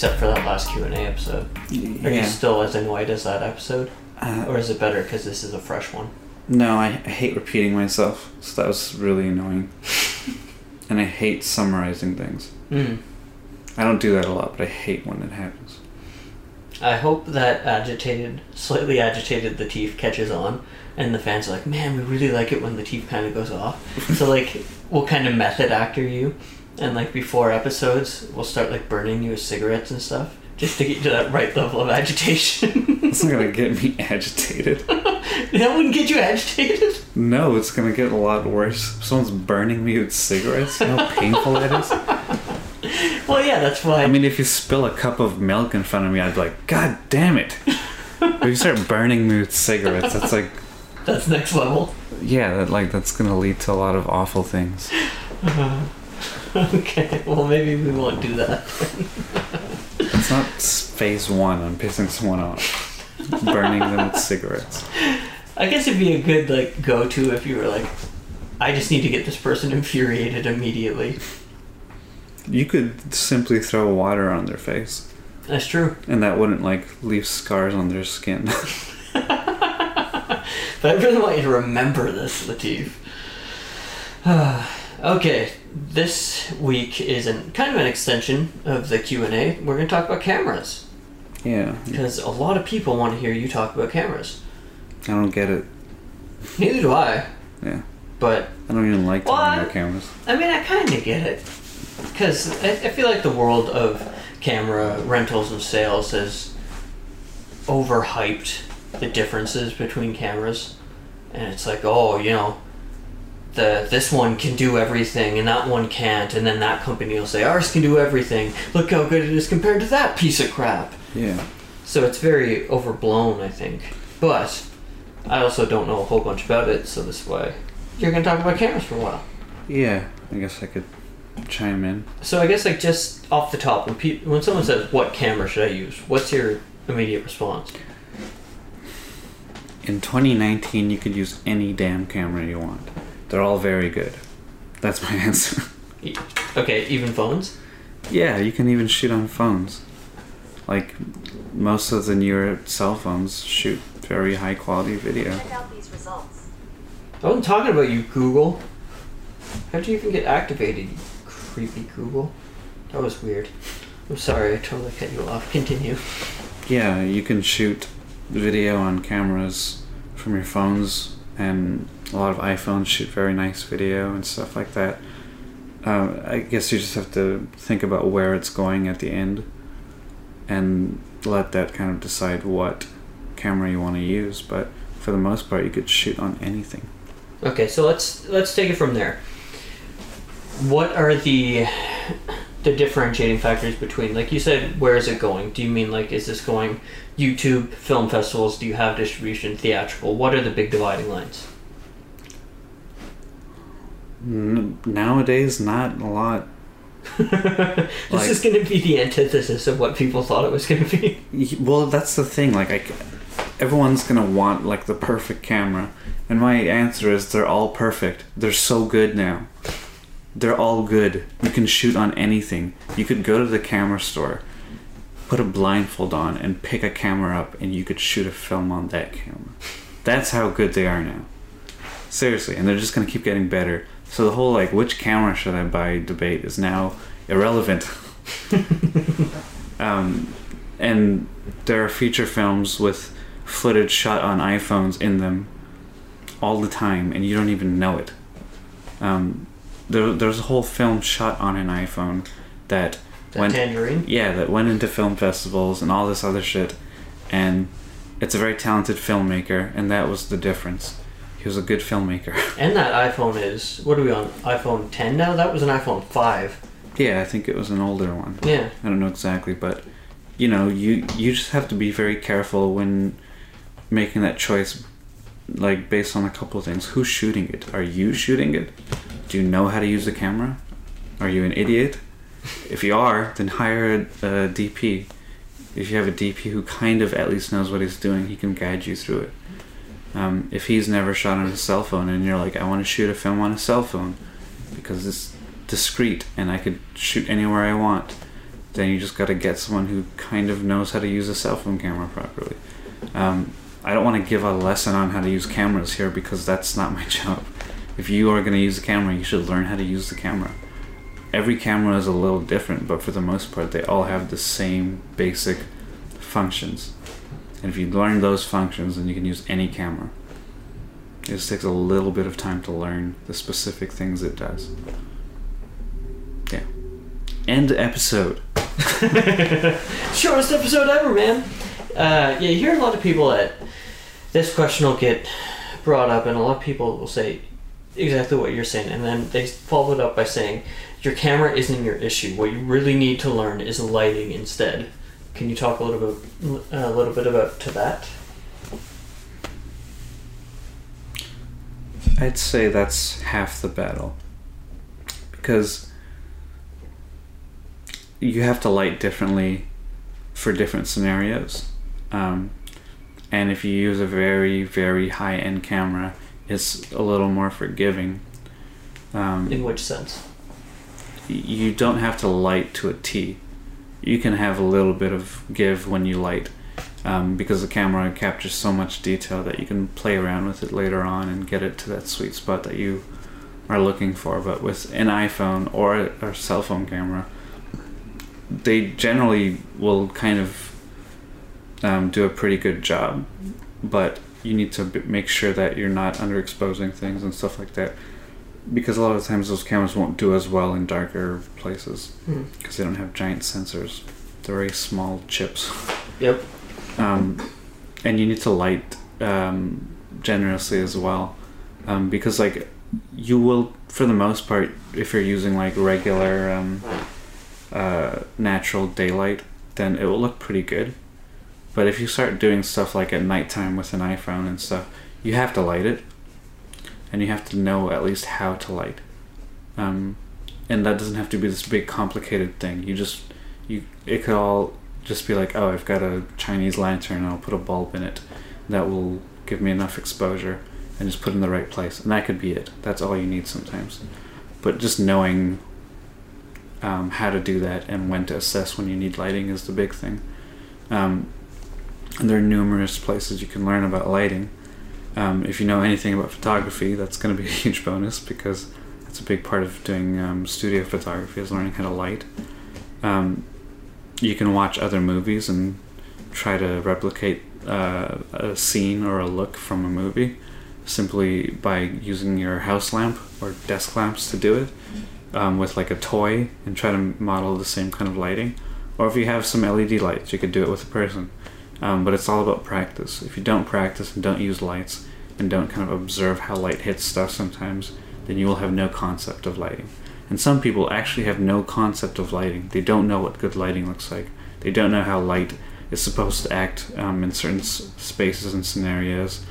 except for that last Q and A episode. Are you still as annoyed as that episode, Uh, or is it better because this is a fresh one? no, I, I hate repeating myself, so that was really annoying. and I hate summarizing things. Mm. I don't do that a lot, but I hate when it happens. I hope that agitated, slightly agitated Latif catches on, and the fans are like, "Man, we really like it when Latif kind of goes off." so like, we'll kind of method actor you, and like before episodes, we'll start like burning you with cigarettes and stuff, just to get you to that right level of agitation. It's not gonna get me agitated. that wouldn't get you agitated. No, it's gonna get a lot worse. If someone's burning me with cigarettes, you know how painful that is? Well, yeah, that's why. I mean, if you spill a cup of milk in front of me, I'd be like, God damn it! if you start burning me with cigarettes, that's like, that's next level. yeah, that like that's gonna lead to a lot of awful things. Uh-huh. Okay, well maybe we won't do that. It's not phase one. I'm pissing someone off, burning them with cigarettes. I guess it'd be a good like go-to if you were like, I just need to get this person infuriated immediately. You could simply throw water on their face, That's true. and that wouldn't like leave scars on their skin. But I really want you to remember this, Latif. okay, this week is an kind of an extension of the Q and A. We're going to talk about cameras yeah, because a lot of people want to hear you talk about cameras. I don't get it. Neither do I. Yeah, But I don't even like talking What? about cameras. I mean, I kind of get it. Because I, I feel like the world of camera rentals and sales has overhyped the differences between cameras. And it's like, oh, you know, the this one can do everything and that one can't. And then that company will say, ours can do everything. Look how good it is compared to that piece of crap. Yeah, So it's very overblown, I think. But I also don't know a whole bunch about it, so this way you're to talk about cameras for a while. yeah. I guess I could chime in. So I guess like just off the top, when pe- when someone says what camera should I use, what's your immediate response? In 2019, you could use any damn camera you want. They're all very good. That's my answer. Okay, even phones. yeah, you can even shoot on phones. Like most of the newer cell phones shoot very high quality video. Check out these results. I wasn't talking about you, Google. How'd you even get activated, you creepy Google? That was weird. I'm sorry, I totally cut you off. Continue. Yeah, you can shoot video on cameras from your phones, and a lot of iPhones shoot very nice video and stuff like that. Uh, I guess you just have to think about where it's going at the end, and let that kind of decide what camera you want to use. But for the most part, you could shoot on anything. Okay, so let's let's take it from there. What are the the differentiating factors between like you said where is it going do you mean like is this going youtube film festivals do you have distribution theatrical what are the big dividing lines N- nowadays, not a lot. this Like- is going to be the antithesis of what people thought it was going to be Well, that's the thing. Like, I everyone's gonna want like the perfect camera, and my answer is they're all perfect. They're so good now. They're all good. You can shoot on anything. You could go to the camera store, put a blindfold on, and pick a camera up, and you could shoot a film on that camera. That's how good they are now. Seriously, and they're just gonna keep getting better. So the whole like which camera should I buy debate is now irrelevant. um, and there are feature films with footage shot on iPhones in them all the time, and you don't even know it. Um, there, there's a whole film shot on an iPhone that that went tangerine yeah that went into film festivals and all this other shit, and it's a very talented filmmaker, and that was the difference. He was a good filmmaker. and that iphone is what are we on iphone 10 now that was an iphone 5 yeah, I think it was an older one. yeah I don't know exactly, but you know, you you just have to be very careful when making that choice, like based on a couple of things. Who's shooting it? Are you shooting it? Do you know how to use the camera? Are you an idiot? If you are, then hire a, a DP. If you have a DP who kind of at least knows what he's doing, he can guide you through it. Um, if he's never shot on a cell phone and you're like, I want to shoot a film on a cell phone because it's discreet and I could shoot anywhere I want, then you just got to get someone who kind of knows how to use a cell phone camera properly. Um, I don't want to give a lesson on how to use cameras here because that's not my job. If you are going to use a camera, you should learn how to use the camera. Every camera is a little different, but for the most part, they all have the same basic functions. And if you learn those functions, then you can use any camera. It just takes a little bit of time to learn the specific things it does. Yeah. End episode. Shortest episode ever, man. Uh, yeah, you hear a lot of people that this question will get brought up, and a lot of people will say exactly what you're saying, and then they follow it up by saying your camera isn't your issue. What you really need to learn is lighting instead. Can you talk a little bit, a little bit about to that? I'd say that's half the battle. Because you have to light differently for different scenarios. Um, and if you use a very, very high end camera, it's a little more forgiving. Um, In which sense? you don't have to light to a T. You can have a little bit of give when you light um, because the camera captures so much detail that you can play around with it later on and get it to that sweet spot that you are looking for. But with an iPhone or a, cell phone camera, they generally will kind of um, do a pretty good job, but you need to make sure that you're not underexposing things and stuff like that. Because a lot of times those cameras won't do as well in darker places Hmm. because they don't have giant sensors. They're very small chips. Yep. Um, and you need to light um, generously as well, um, because like you will, for the most part, if you're using like regular um, uh, natural daylight, then it will look pretty good. But if you start doing stuff like at nighttime with an iPhone and stuff, you have to light it, and you have to know at least how to light. Um, and that doesn't have to be this big complicated thing. You just you it could all just be like, oh, I've got a Chinese lantern, and I'll put a bulb in it that will give me enough exposure, and just put in the right place, and that could be it. That's all you need sometimes. But just knowing um, how to do that and when to assess when you need lighting is the big thing. Um, and there are numerous places you can learn about lighting. Um, if you know anything about photography, that's going to be a huge bonus because that's a big part of doing um, studio photography is learning how to light. Um, you can watch other movies and try to replicate uh, a scene or a look from a movie simply by using your house lamp or desk lamps to do it um, with like a toy and try to model the same kind of lighting. Or if you have some LED lights, you could do it with a person. Um, but it's all about practice. If you don't practice and don't use lights and don't kind of observe how light hits stuff sometimes, then you will have no concept of lighting. And some people actually have no concept of lighting. They don't know what good lighting looks like. They don't know how light is supposed to act um, in certain s- spaces and scenarios.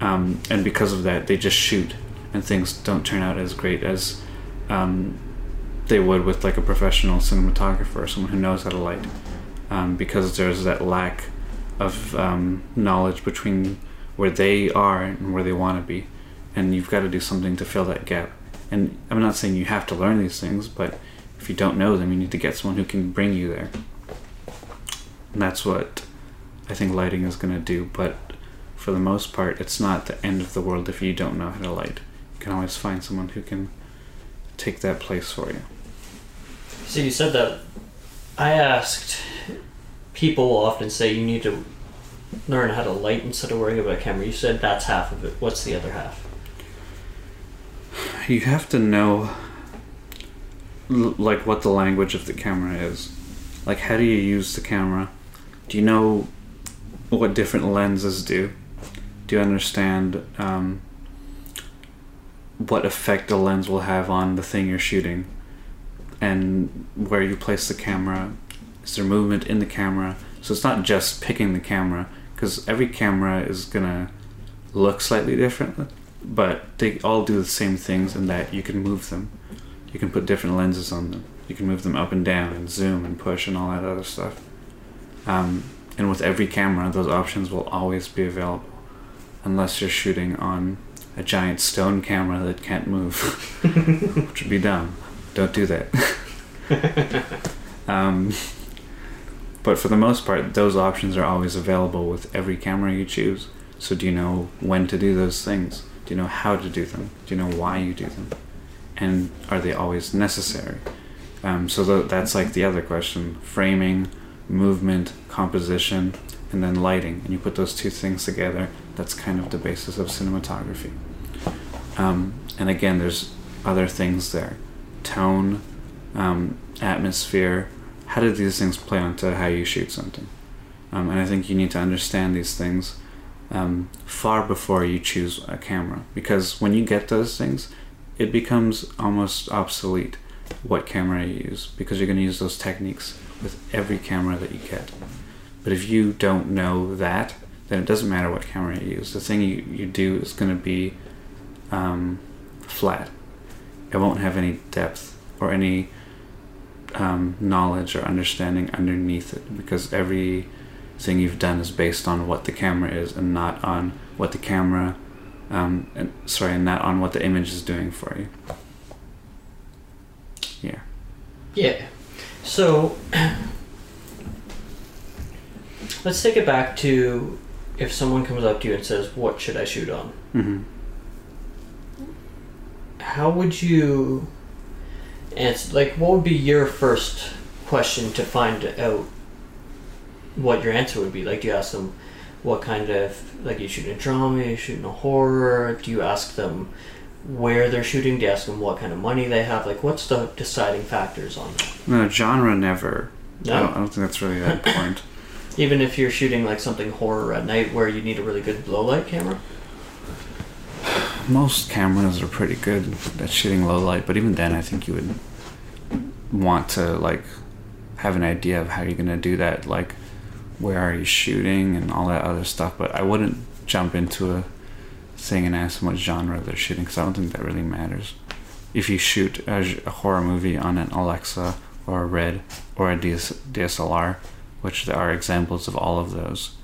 Um, and because of that, they just shoot, and things don't turn out as great as um, they would with like a professional cinematographer or someone who knows how to light. Um, because there's that lack of um, knowledge between where they are and where they want to be, and you've got to do something to fill that gap. And I'm not saying you have to learn these things, but if you don't know them, you need to get someone who can bring you there. And that's what I think lighting is going to do. But for the most part, it's not the end of the world if you don't know how to light. You can always find someone who can take that place for you. So you said that. I asked. People will often say you need to learn how to light instead of worrying about camera. You said that's half of it. What's the other half? You have to know, like, what the language of the camera is. Like, how do you use the camera? Do you know what different lenses do? Do you understand um, what effect a lens will have on the thing you're shooting? And where you place the camera? Is there movement in the camera? So it's not just picking the camera, because every camera is gonna look slightly different but they all do the same things in that you can move them. You can put different lenses on them. You can move them up and down and zoom and push and all that other stuff. Um, and with every camera, those options will always be available, unless you're shooting on a giant stone camera that can't move, which would be dumb. Don't do that. Um, but for the most part, those options are always available with every camera you choose. So do you know when to do those things? Do you know how to do them? Do you know why you do them? And are they always necessary? Um, so that's like the other question: framing, movement, composition, and then lighting. And you put those two things together. That's kind of the basis of cinematography. Um, and again, there's other things there: tone, um, atmosphere. How do these things play onto how you shoot something? Um, and I think you need to understand these things um, far before you choose a camera, because when you get those things, it becomes almost obsolete what camera you use because you're going to use those techniques with every camera that you get. But if you don't know that, then it doesn't matter what camera you use. The thing you, you do is going to be um, flat. It won't have any depth or any um, knowledge or understanding underneath it because everything you've done is based on what the camera is and not on what the camera, um, and, sorry, and not on what the image is doing for you. Yeah. Yeah. So let's take it back to if someone comes up to you and says, "What should I shoot on?" hmm How would you answer? Like, what would be your first question to find out what your answer would be? Like, do you ask them what kind of like you shooting a drama, you shooting a horror? Do you ask them where they're shooting? Do you ask them what kind of money they have? Like, what's the deciding factors on that? No, genre never. I, No. don't, I don't think that's really that point. Even if you're shooting like something horror at night where you need a really good low light camera. Most cameras are pretty good at shooting low light, but even then, I think you would want to like have an idea of how you're gonna do that. Like, where are you shooting and all that other stuff. But I wouldn't jump into a thing and ask them what genre they're shooting because I don't think that really matters. If you shoot a horror movie on an Alexa or a Red or a DS, DSLR, which there are examples of all of those,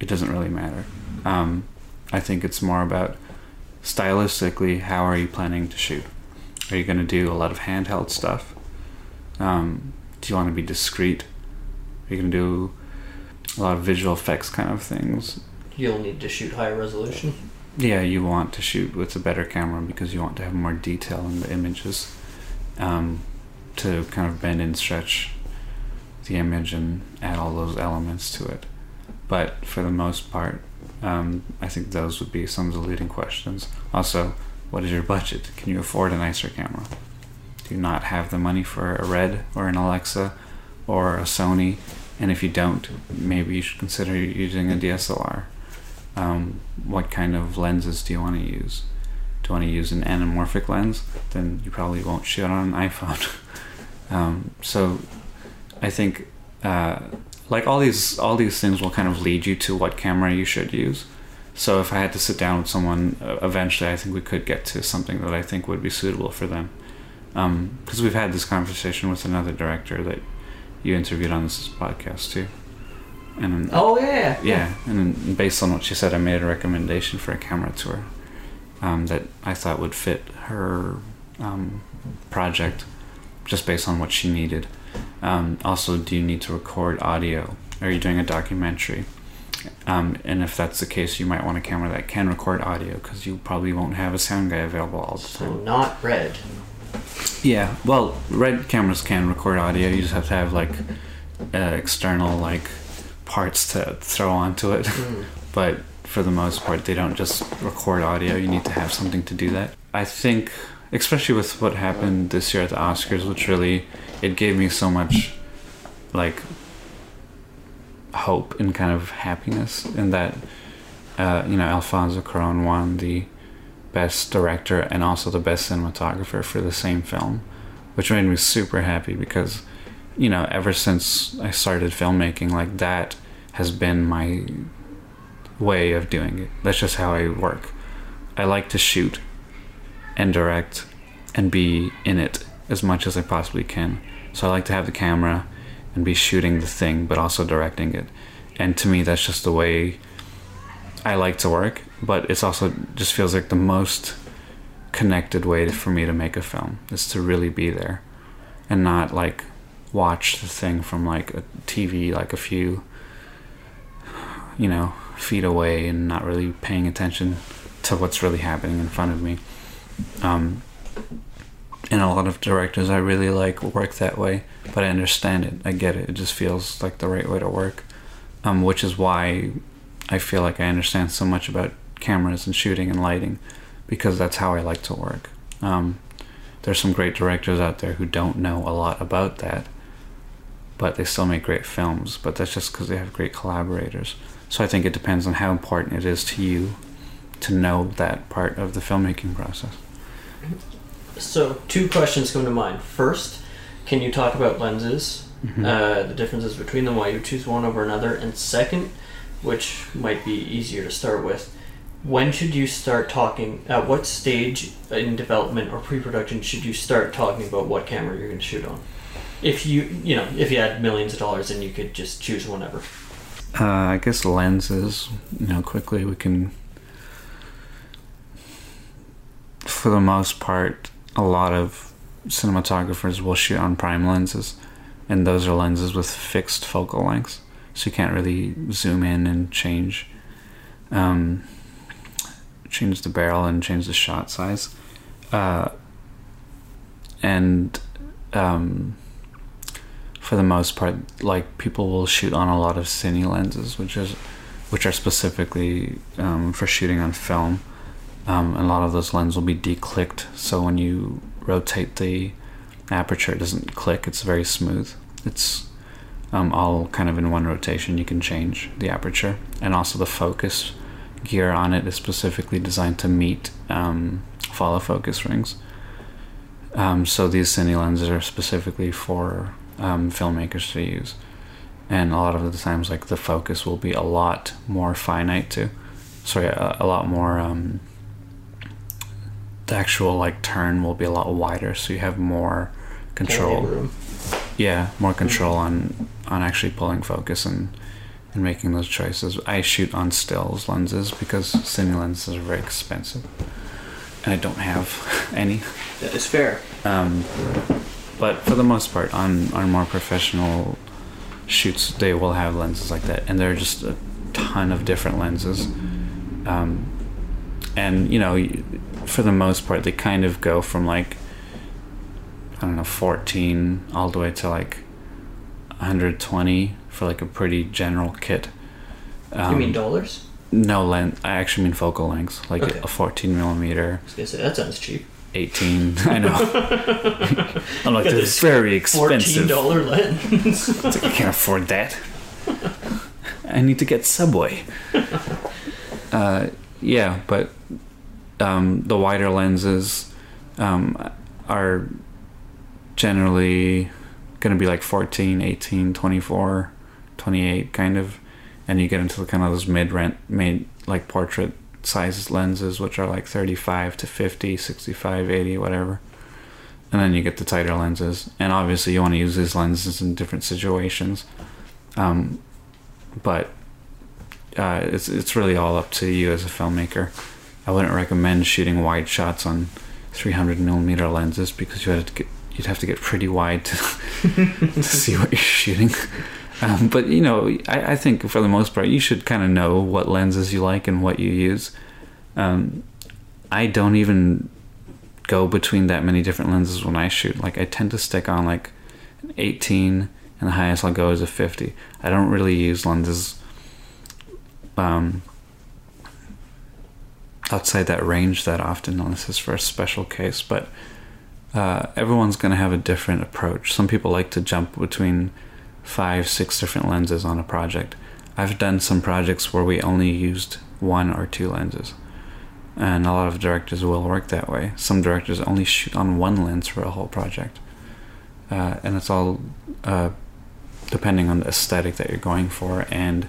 it doesn't really matter. Um, I think it's more about stylistically how are you planning to shoot? Are you going to do a lot of handheld stuff? Um, do you want to be discreet? Are you going to do a lot of visual effects kind of things? You'll need to shoot higher resolution. yeah you want to shoot with a better camera because you want to have more detail in the images um, to kind of bend and stretch the image and add all those elements to it. But for the most part um, I think those would be some of the leading questions. Also, what is your budget? Can you afford a nicer camera? Do you not have the money for a Red or an Alexa or a Sony? And if you don't, maybe you should consider using a DSLR. Um, what kind of lenses do you want to use? Do you want to use an anamorphic lens? Then you probably won't shoot on an iPhone. um, so I think uh, like all these all these things will kind of lead you to what camera you should use. So if I had to sit down with someone, uh, eventually I think we could get to something that I think would be suitable for them. Because we've had this conversation with another director that you interviewed on this podcast too. And Oh yeah. yeah, and based on what she said, I made a recommendation for a camera tour um, that I thought would fit her um, project, just based on what she needed. Um, also, do you need to record audio? Are you doing a documentary? Um, and if that's the case, you might want a camera that can record audio because you probably won't have a sound guy available all the So time. not red. Yeah, well, red cameras can record audio. You just have to have like uh, external like parts to throw onto it. Mm. but for the most part they don't just record audio you need to have something to do that i think especially with what happened this year at the oscars which really it gave me so much like hope and kind of happiness in that uh, you know alfonso cuaron won the best director and also the best cinematographer for the same film which made me super happy because you know ever since i started filmmaking like that has been my way of doing it. That's just how I work. I like to shoot and direct and be in it as much as I possibly can. So I like to have the camera and be shooting the thing but also directing it. And to me that's just the way I like to work, but it's also just feels like the most connected way for me to make a film is to really be there and not like watch the thing from like a TV, like a few, you know, feet away, and not really paying attention to what's really happening in front of me. Um, and a lot of directors I really like work that way, but I understand it. I get it. It just feels like the right way to work, um, which is why I feel like I understand so much about cameras and shooting and lighting, because that's how I like to work. Um, there's some great directors out there who don't know a lot about that, but they still make great films. But that's just because they have great collaborators. So I think it depends on how important it is to you to know that part of the filmmaking process. So, two questions come to mind. First, can you talk about lenses, Mhm. uh, the differences between them, why you choose one over another? And second, which might be easier to start with, when should you start talking? At what stage in development or pre-production should you start talking about what camera you're going to shoot on? If you, you know, if you had millions of dollars and you could just choose whenever. Uh, I guess lenses, you know, quickly we can. For the most part, a lot of cinematographers will shoot on prime lenses, and those are lenses with fixed focal lengths, so you can't really zoom in and change, um, change the barrel and change the shot size, uh, and um, for the most part, like people will shoot on a lot of cine lenses, which is which are specifically um, for shooting on film. Um, a lot of those lenses will be declicked, so when you rotate the aperture, it doesn't click. It's very smooth. It's um, all kind of in one rotation. You can change the aperture, and also the focus gear on it is specifically designed to meet um, follow focus rings. Um, so these cine lenses are specifically for um, filmmakers to use, and a lot of the times, like the focus will be a lot more finite too. Sorry, a, a lot more. Um, the actual like turn will be a lot wider, so you have more control. Room. Yeah, more control on on actually pulling focus and and making those choices. I shoot on stills lenses because cine lenses are very expensive, and I don't have any. That is fair. Um, but for the most part, on on more professional shoots, they will have lenses like that, and there are just a ton of different lenses. Um, and you know, for the most part, they kind of go from like I don't know, fourteen all the way to like 120 for like a pretty general kit. Um, you mean dollars? no length? I actually mean focal lengths, like Okay. a 14 millimeter. I was gonna say that sounds cheap. 18 i know i'm like this very Fourteen expensive dollar lens. It's like, i can't afford that i need to get subway uh, yeah but um, the wider lenses um, are generally going to be like 14 18 24 28 kind of. And you get into the kind of those mid rent made like portrait size lenses which are like 35 to 50 65 80 whatever. And then you get the tighter lenses. And obviously you want to use these lenses in different situations. Um, but uh, it's it's really all up to you as a filmmaker I wouldn't recommend shooting wide shots on 300 millimeter lenses because you had to get you'd have to get pretty wide to, to see what you're shooting um, but you know, I, I think for the most part, you should kind of know what lenses you like and what you use. Um, I don't even go between that many different lenses when I shoot. Like I tend to stick on like an 18, and the highest I'll go is a 50. I don't really use lenses um, outside that range that often, unless it's for a special case. But uh, everyone's going to have a different approach. Some people like to jump between five, six different lenses on a project. I've done some projects where we only used one or two lenses. And a lot of directors will work that way. Some directors only shoot on one lens for a whole project. Uh, and it's all uh, depending on the aesthetic that you're going for and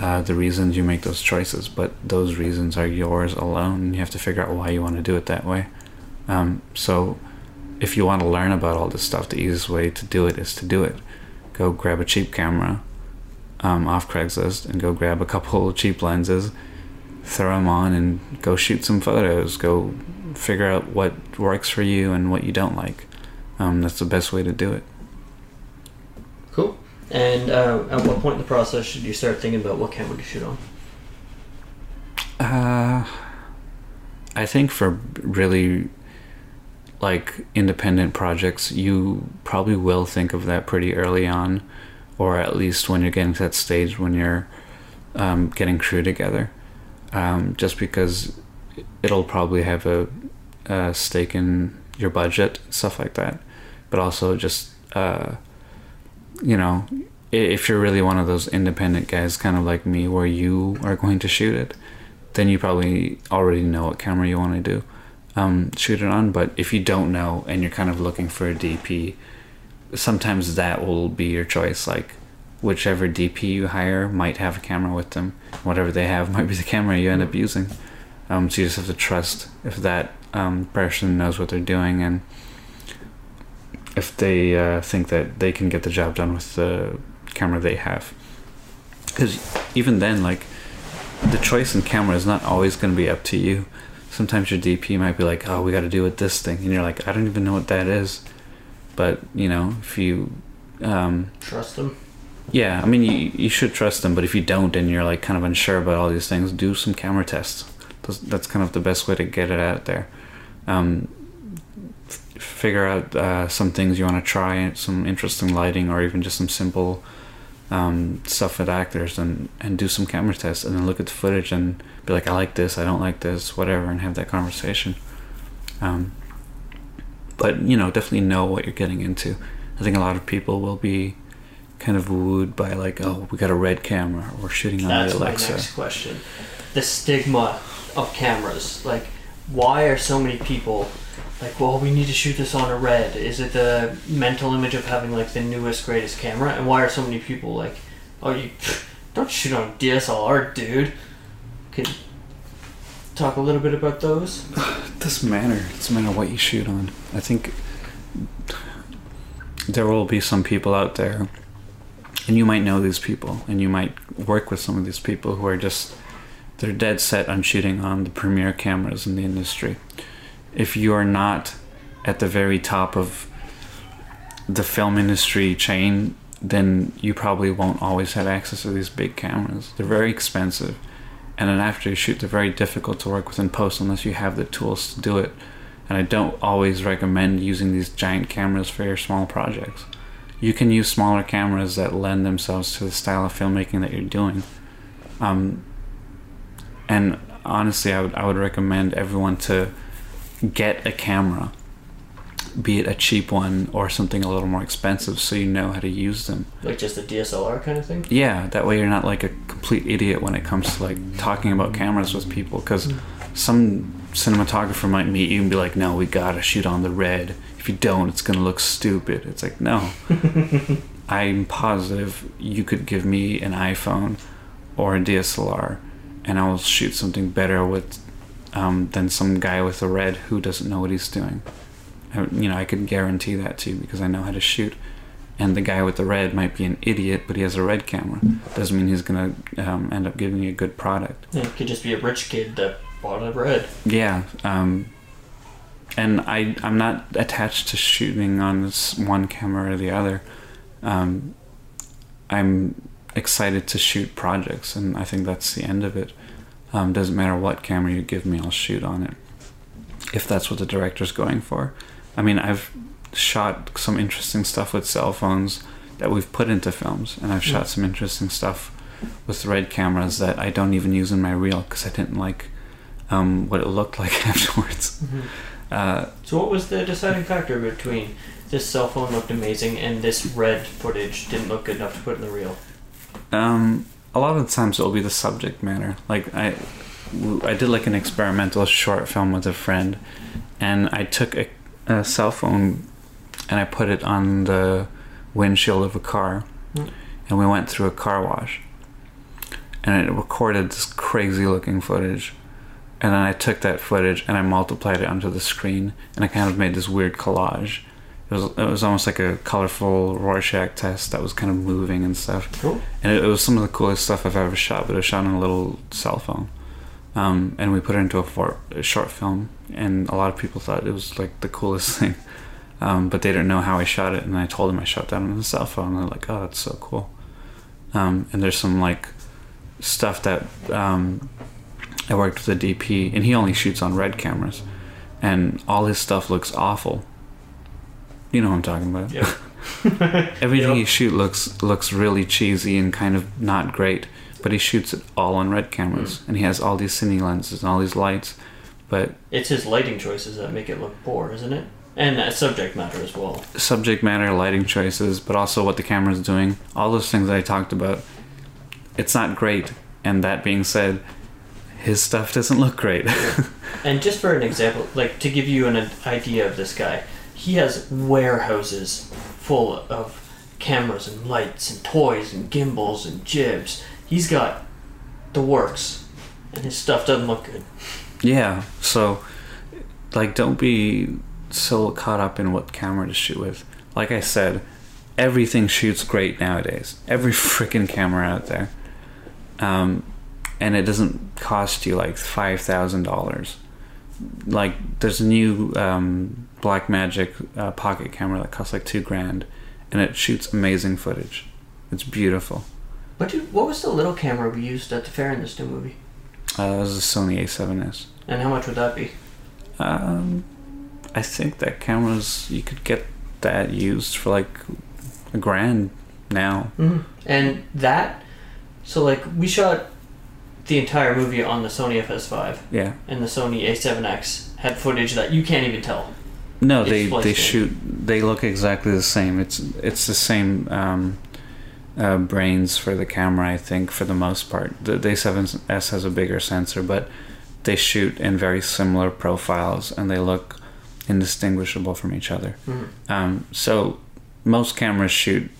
uh, the reasons you make those choices. But those reasons are yours alone. You have to figure out why you want to do it that way. Um, so if you want to learn about all this stuff, the easiest way to do it is to do it go grab a cheap camera um, off Craigslist and go grab a couple cheap lenses, throw them on, and go shoot some photos. Go figure out what works for you and what you don't like. Um, that's the best way to do it. Cool. And uh, at what point in the process should you start thinking about what camera to shoot on? Uh, I think for really like independent projects, you probably will think of that pretty early on, or at least when you're getting to that stage when you're um, getting crew together. Um, just because it'll probably have a, a stake in your budget, stuff like that. But also just, uh, you know, if you're really one of those independent guys, kind of like me, where you are going to shoot it, then you probably already know what camera you want to do um, shoot it on. But if you don't know and you're kind of looking for a DP, sometimes that will be your choice. Like whichever DP you hire might have a camera with them. Whatever they have might be the camera you end up using. Um, so you just have to trust if that um, person knows what they're doing and if they uh, think that they can get the job done with the camera they have. Because even then, like the choice in camera is not always going to be up to you. Sometimes your DP might be like, "Oh, we got to do with this thing," and you're like, "I don't even know what that is." But you know, if you, um, Trust them. yeah, I mean, you you should trust them. But if you don't, and you're like kind of unsure about all these things, do some camera tests. That's, that's kind of the best way to get it out there. Um, figure out uh, some things you want to try, some interesting lighting, or even just some simple um, stuff with actors, and and do some camera tests, and then look at the footage and be like, I like this, I don't like this, whatever, and have that conversation. Um, but you know, definitely know what you're getting into. I think a lot of people will be kind of wooed by like, oh, we got a red camera, we're shooting on That's the my Alexa. next question. The stigma of cameras. Like, why are so many people like, well, we need to shoot this on a red? Is it the mental image of having like the newest, greatest camera? And why are so many people like, oh, you don't shoot on DSLR, dude? Could talk a little bit about those? It doesn't matter. It doesn't matter what you shoot on. I think there will be some people out there, and you might know these people, and you might work with some of these people who are just they're dead set on shooting on the premier cameras in the industry. If you are not at the very top of the film industry chain, then you probably won't always have access to these big cameras. They're very expensive. And then after you shoot they're very difficult to work with in post unless you have the tools to do it. And i don't always recommend using these giant cameras for your small projects. You can use smaller cameras that lend themselves to the style of filmmaking that you're doing. Um, and honestly I would, I would recommend everyone to get a camera be it a cheap one or something a little more expensive so you know how to use them Like just a DSLR kind of thing? yeah, that way you're not like a complete idiot when it comes to like talking about cameras with people because some cinematographer might meet you and be like, "No, we gotta shoot on the red. If you don't, it's gonna look stupid." It's like, no, I'm positive you could give me an iPhone or a DSLR, and I will shoot something better with um, than some guy with a red who doesn't know what he's doing. I, you know, I could guarantee that too because I know how to shoot and the guy with the red might be an idiot, but he has a red camera. Doesn't mean he's gonna um, end up giving you a good product. Yeah, it could just be a rich kid that bought a red. Yeah, um, and I I'm not attached to shooting on this one camera or the other. Um, I'm excited to shoot projects, and I think that's the end of it. Um, doesn't matter what camera you give me, I'll shoot on it. If that's what the director's going for. I mean, I've shot some interesting stuff with cell phones that we've put into films, and I've shot some interesting stuff with red cameras that I don't even use in my reel because I didn't like um, what it looked like afterwards. Uh, So, what was the deciding factor between this cell phone looked amazing and this red footage didn't look good enough to put in the reel? um, a lot of the times it'll be the subject matter. Like I, I did like an experimental short film with a friend, and I took a, a cell phone and I put it on the windshield of a car, Hmm. and we went through a car wash, and it recorded this crazy looking footage. And then I took that footage and I multiplied it onto the screen, and I kind of made this weird collage. It was it was almost like a colorful Rorschach test that was kind of moving and stuff Cool. and it, it was some of the coolest stuff I've ever shot. But it was shot on a little cell phone, um, and we put it into a, for, a short film, and a lot of people thought it was like the coolest thing. um, but they didn't know how I shot it, and I told them I shot that on the cell phone. And they're like, "Oh, that's so cool." Um, and there's some like stuff that um, I worked with the DP, and he only shoots on red cameras, and all his stuff looks awful. You know what I'm talking about. Yep. Everything Yep. he shoots looks looks really cheesy and kind of not great, but he shoots it all on red cameras, and he has all these cine lenses and all these lights. But It's his lighting choices that make it look poor, isn't it? And uh, subject matter as well. subject matter, lighting choices, but also what the camera's doing, all those things that I talked about, it's not great. And that being said, his stuff doesn't look great. And just for an example, like to give you an idea of this guy, he has warehouses full of cameras and lights and toys and gimbals and jibs. He's got the works, and his stuff doesn't look good. yeah, so like don't be so caught up in what camera to shoot with. Like I said, everything shoots great nowadays. Every freaking camera out there. Um, and it doesn't cost you like five thousand dollars. Like there's a new um, Blackmagic uh, pocket camera that costs like two grand, and it shoots amazing footage. It's beautiful. But dude, what was the little camera we used at the fair in this new movie? Uh, it was a Sony A7S. And how much would that be? Um, I think that cameras you could get that used for like a grand now. Mm-hmm. And that, so like we shot the entire movie on the Sony FS5, Yeah. and the Sony A7S had footage that you can't even tell. No, they they shoot. They look exactly the same. It's it's the same um, uh, brains for the camera. I think for the most part, the, the A7S has a bigger sensor, but they shoot in very similar profiles and they look indistinguishable from each other. Mhm. Um, so most cameras shoot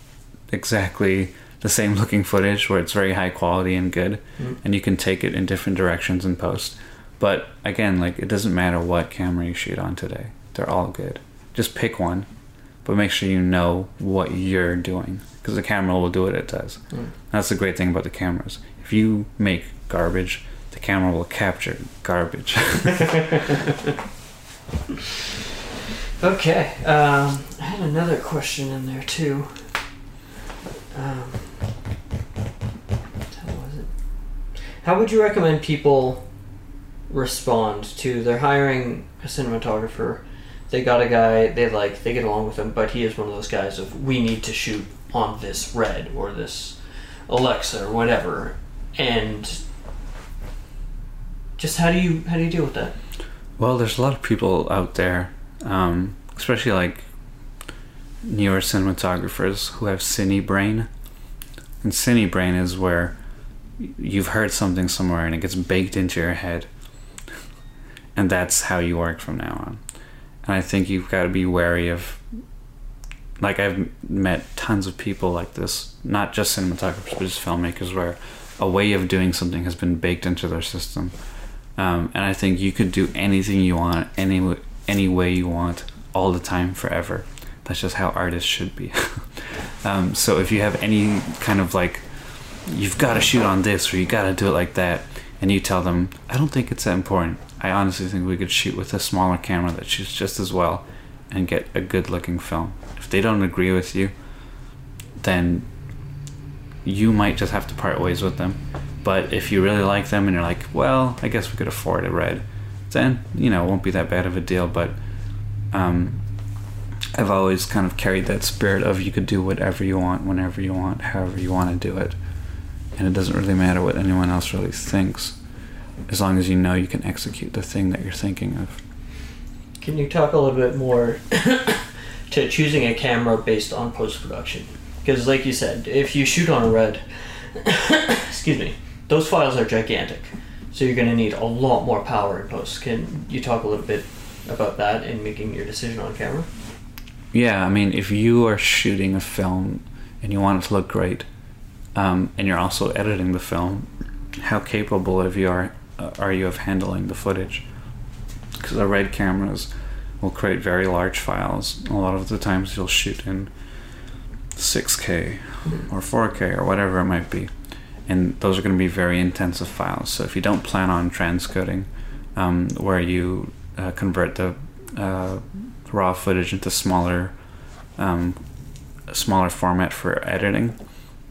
exactly the same looking footage where it's very high quality and good, Mhm. and you can take it in different directions in post. But again, like it doesn't matter what camera you shoot on today; they're all good. Just pick one, but make sure you know what you're doing because the camera will do what it does. Mm. That's the great thing about the cameras. If you make garbage, the camera will capture garbage. Okay, um, I had another question in there too. Um, how was it? How would you recommend people respond to they're hiring a cinematographer? They got a guy they like, they get along with him, but he is one of those guys of we need to shoot on this red or this Alexa or whatever, and just how do you how do you deal with that? Well, there's a lot of people out there, um, especially like newer cinematographers who have cine brain. And cine brain is where you've heard something somewhere and it gets baked into your head. And that's how you work from now on. And I think you've got to be wary of. Like, I've met tons of people like this, not just cinematographers, but just filmmakers, where a way of doing something has been baked into their system. Um, and I think you could do anything you want, any any way you want, all the time, forever. That's just how artists should be. um, so if you have any kind of like, you've got to shoot on this or you got to do it like that, and you tell them, I don't think it's that important. I honestly think we could shoot with a smaller camera that shoots just as well, and get a good looking film. If they don't agree with you, then you might just have to part ways with them. But if you really like them and you're like, well, I guess we could afford a red, then you know it won't be that bad of a deal. But um, I've always kind of carried that spirit of you could do whatever you want, whenever you want, however you want to do it, and it doesn't really matter what anyone else really thinks, as long as you know you can execute the thing that you're thinking of. Can you talk a little bit more to choosing a camera based on post production? Because, like you said, if you shoot on a red, excuse me, those files are gigantic, so you're going to need a lot more power in post. Can you talk a little bit about that in making your decision on camera? Yeah, I mean, if you are shooting a film and you want it to look great, um, and you're also editing the film, how capable of you are are you of handling the footage? Because the red cameras will create very large files. A lot of the times you'll shoot in 6K or 4K or whatever it might be, and those are going to be very intensive files. So if you don't plan on transcoding, um, where you uh, convert the uh, raw footage into smaller, um, smaller format for editing,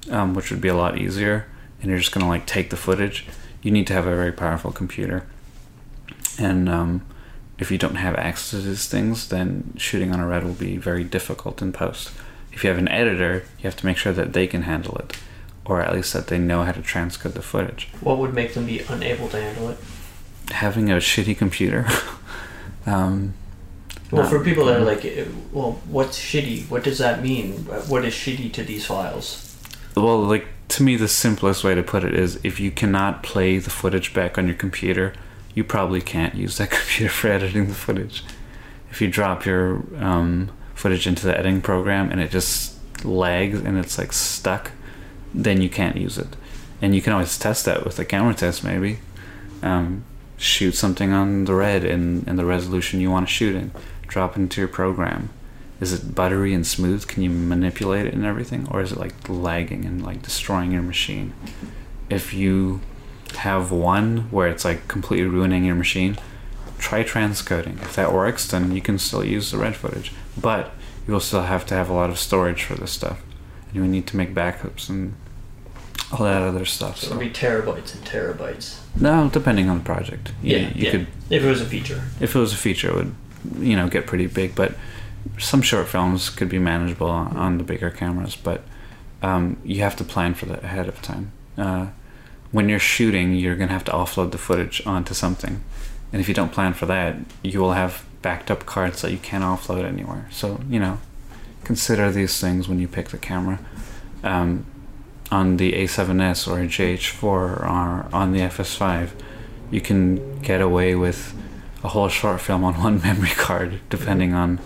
um, which would be a lot easier. And you're just gonna like take the footage. You need to have a very powerful computer, and um, if you don't have access to these things, then shooting on a red will be very difficult in post. If you have an editor, you have to make sure that they can handle it, or at least that they know how to transcode the footage. What would make them be unable to handle it? Having a shitty computer. um, Well, for people that are like, eh, well, what's shitty? What does that mean? What is shitty to these files? Well, like to me, the simplest way to put it is if you cannot play the footage back on your computer, you probably can't use that computer for editing the footage. If you drop your um, footage into the editing program and it just lags and it's like stuck, then you can't use it. And you can always test that with a camera test, maybe. Um, shoot something on the red in, in the resolution you want to shoot in. Drop into your program is it buttery and smooth can you manipulate it and everything or is it like lagging and like destroying your machine if you have one where it's like completely ruining your machine try transcoding if that works then you can still use the red footage but you will still have to have a lot of storage for this stuff and you will need to make backups and all that other stuff So so it'll be terabytes and terabytes. no depending on the project you, Yeah, you yeah. could If it was a feature. if it was a feature, it would you know get pretty big. But some short films could be manageable on, the bigger cameras. But um, you have to plan for that ahead of time. Uh, when you're shooting, you're gonna have to offload the footage onto something, and if you don't plan for that, you will have backed up cards that you can't offload anywhere. So you know, consider these things when you pick the camera. Um, on the A7S or a GH4 or on the FS5, you can get away with a whole short film on one memory card, depending on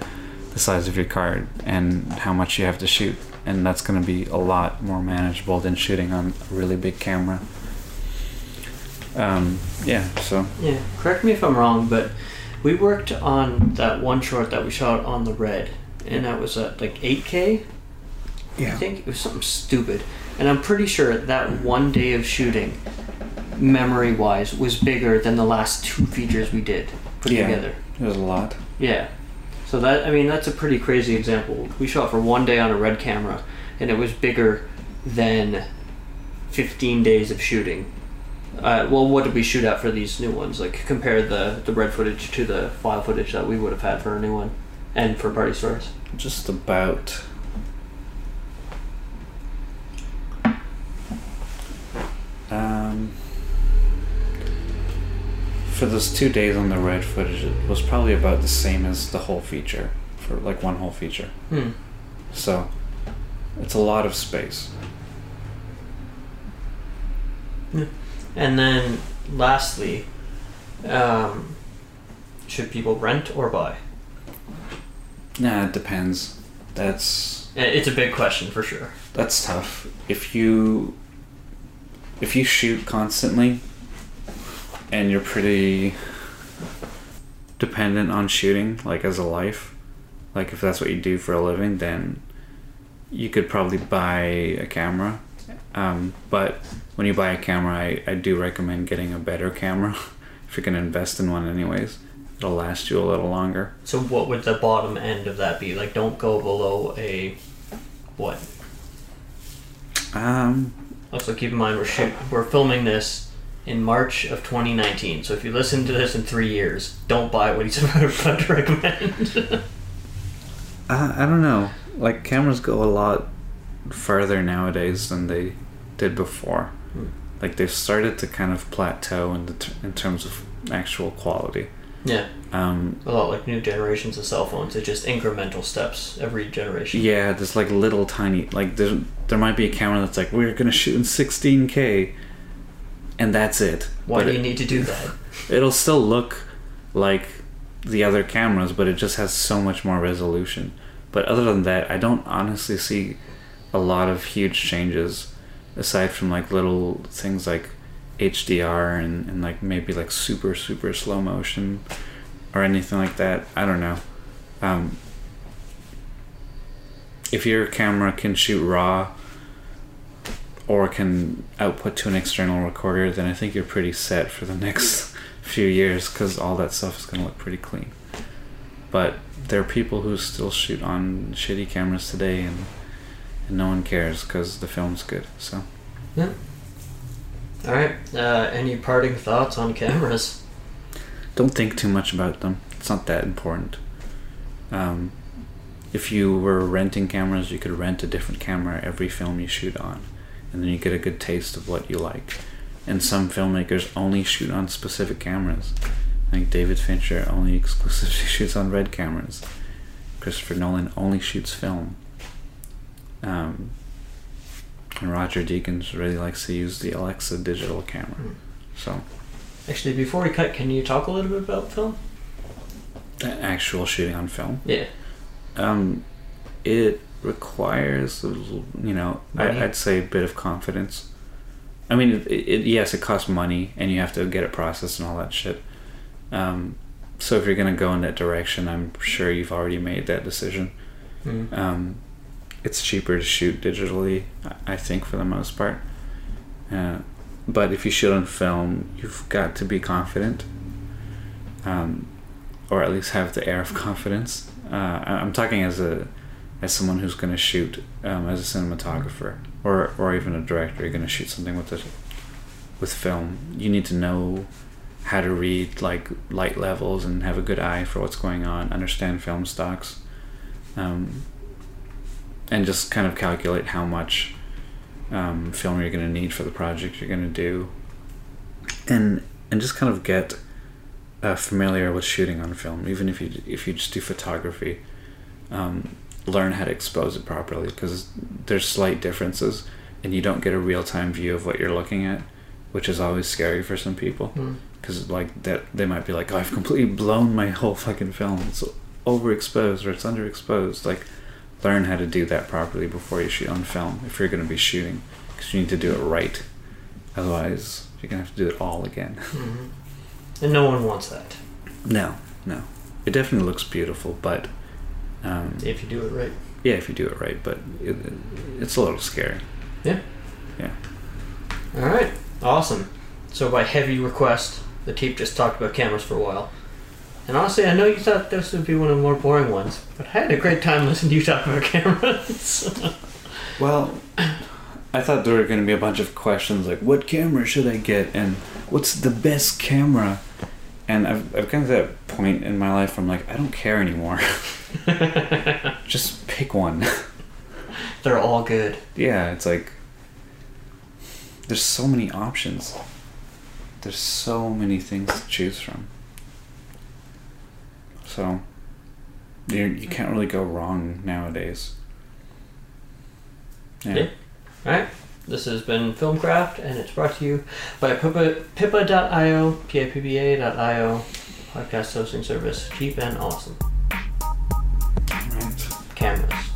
the size of your card and how much you have to shoot. And that's going to be a lot more manageable than shooting on a really big camera. Um, yeah, so Yeah, correct me if I'm wrong, but we worked on that one short that we shot on the red, and that was at like 8K. I think it was something stupid, and I'm pretty sure that one day of shooting, memory wise, was bigger than the last two features we did put Yeah. together. it was a lot. Yeah. So that I mean that's a pretty crazy example. We shot for one day on a red camera, and it was bigger than 15 days of shooting. Uh, well, what did we shoot at for these new ones? Like compare the the red footage to the file footage that we would have had for a new one, and for party stores. Just about. Um, for those two days on the red footage, it was probably about the same as the whole feature for like one whole feature. Hmm. So it's a lot of space. And then lastly, um, should people rent or buy? Nah, it depends. That's It's a big question for sure. that's tough. If you if you shoot constantly and you're pretty dependent on shooting like as a life, like if that's what you do for a living, then you could probably buy a camera. Um, but when you buy a camera, I, I do recommend getting a better camera if you're gonna invest in one anyways. It'll last you a little longer. So what would the bottom end of that be? Like, don't go below a what? Um, Also, keep in mind we're shoot, we're filming this in March of 2019. So if you listen to this in three years, don't buy what he's about to recommend. Uh, I don't know. Like cameras go a lot further nowadays than they did before. Hmm. Like they've started to kind of plateau in t- in terms of actual quality. yeah, Um, a lot like new generations of cell phones. It's just incremental steps every generation. yeah, there's like little tiny like there there might be a camera that's like we're gonna shoot in 16k, and that's it. Why But do it- you need to do that? it'll still look like the other cameras, but it just has so much more resolution. But other than that, I don't honestly see a lot of huge changes aside from like little things like HDR and, and like maybe like super super slow motion or anything like that. I don't know. Um, if your camera can shoot raw or can output to an external recorder, then I think you're pretty set for the next few years because all that stuff is going to look pretty clean. but there are people who still shoot on shitty cameras today, and and no one cares because the film's good. So Yeah. All right. Uh, any parting thoughts on cameras? don't think too much about them. It's not that important. Um, if you were renting cameras, you could rent a different camera every film you shoot on, and then you get a good taste of what you like. And some filmmakers only shoot on specific cameras. Like David Fincher only exclusively shoots on red cameras. Christopher Nolan only shoots film. Um, and Roger Deakins really likes to use the Alexa digital camera. Hmm. So, Actually, before we cut, can you talk a little bit about film? actual shooting on film. Yeah. Um, it requires, a little- you know, Money? I, I'd say a bit of confidence. I mean, it, it, yes, it costs money, and you have to get it processed and all that shit. Um, so if you're gonna go in that direction, I'm sure you've already made that decision. Mm. Um, it's cheaper to shoot digitally, I- I think, for the most part. Uh, but if you shoot on film, you've got to be confident, um, or at least have the air of confidence. Uh, I'm talking as a as someone who's going to shoot um, as a cinematographer, or or even a director. You're going to shoot something with with film. You need to know how to read like light levels and have a good eye for what's going on. Understand film stocks. Um, and just kind of calculate how much um, film you're going to need for the project you're going to do, and and just kind of get uh, familiar with shooting on film. Even if you if you just do photography, um, learn how to expose it properly because there's slight differences, and you don't get a real time view of what you're looking at, which is always scary for some people Mm. because like that they might be like, oh, I've completely blown my whole fucking film. It's overexposed or it's underexposed. Like, learn how to do that properly before you shoot on film if you're going to be shooting, because you need to do it right. Otherwise, you're gonna have to do it all again. hmm And no one wants that No, no, it definitely looks beautiful, but um, if you do it right. yeah, if you do it right, but it, it's a little scary. Yeah. Yeah. All right. Awesome. So by heavy request, the team just talked about cameras for a while. And honestly, I know you thought this would be one of the more boring ones, but I had a great time listening to you talk about cameras. Well, I thought there were going to be a bunch of questions like, what camera should I get? And what's the best camera? And I've, I've come to that point in my life where I'm like, I don't care anymore. Just pick one. They're all good. yeah, it's like, there's so many options. There's so many things to choose from. So, you're, you can't really go wrong nowadays. Yeah. Alright. This has been Filmcraft, and it's brought to you by Pippa, Pippa.io, P-I-P-P-A.io, podcast hosting service, cheap and awesome. Cameras.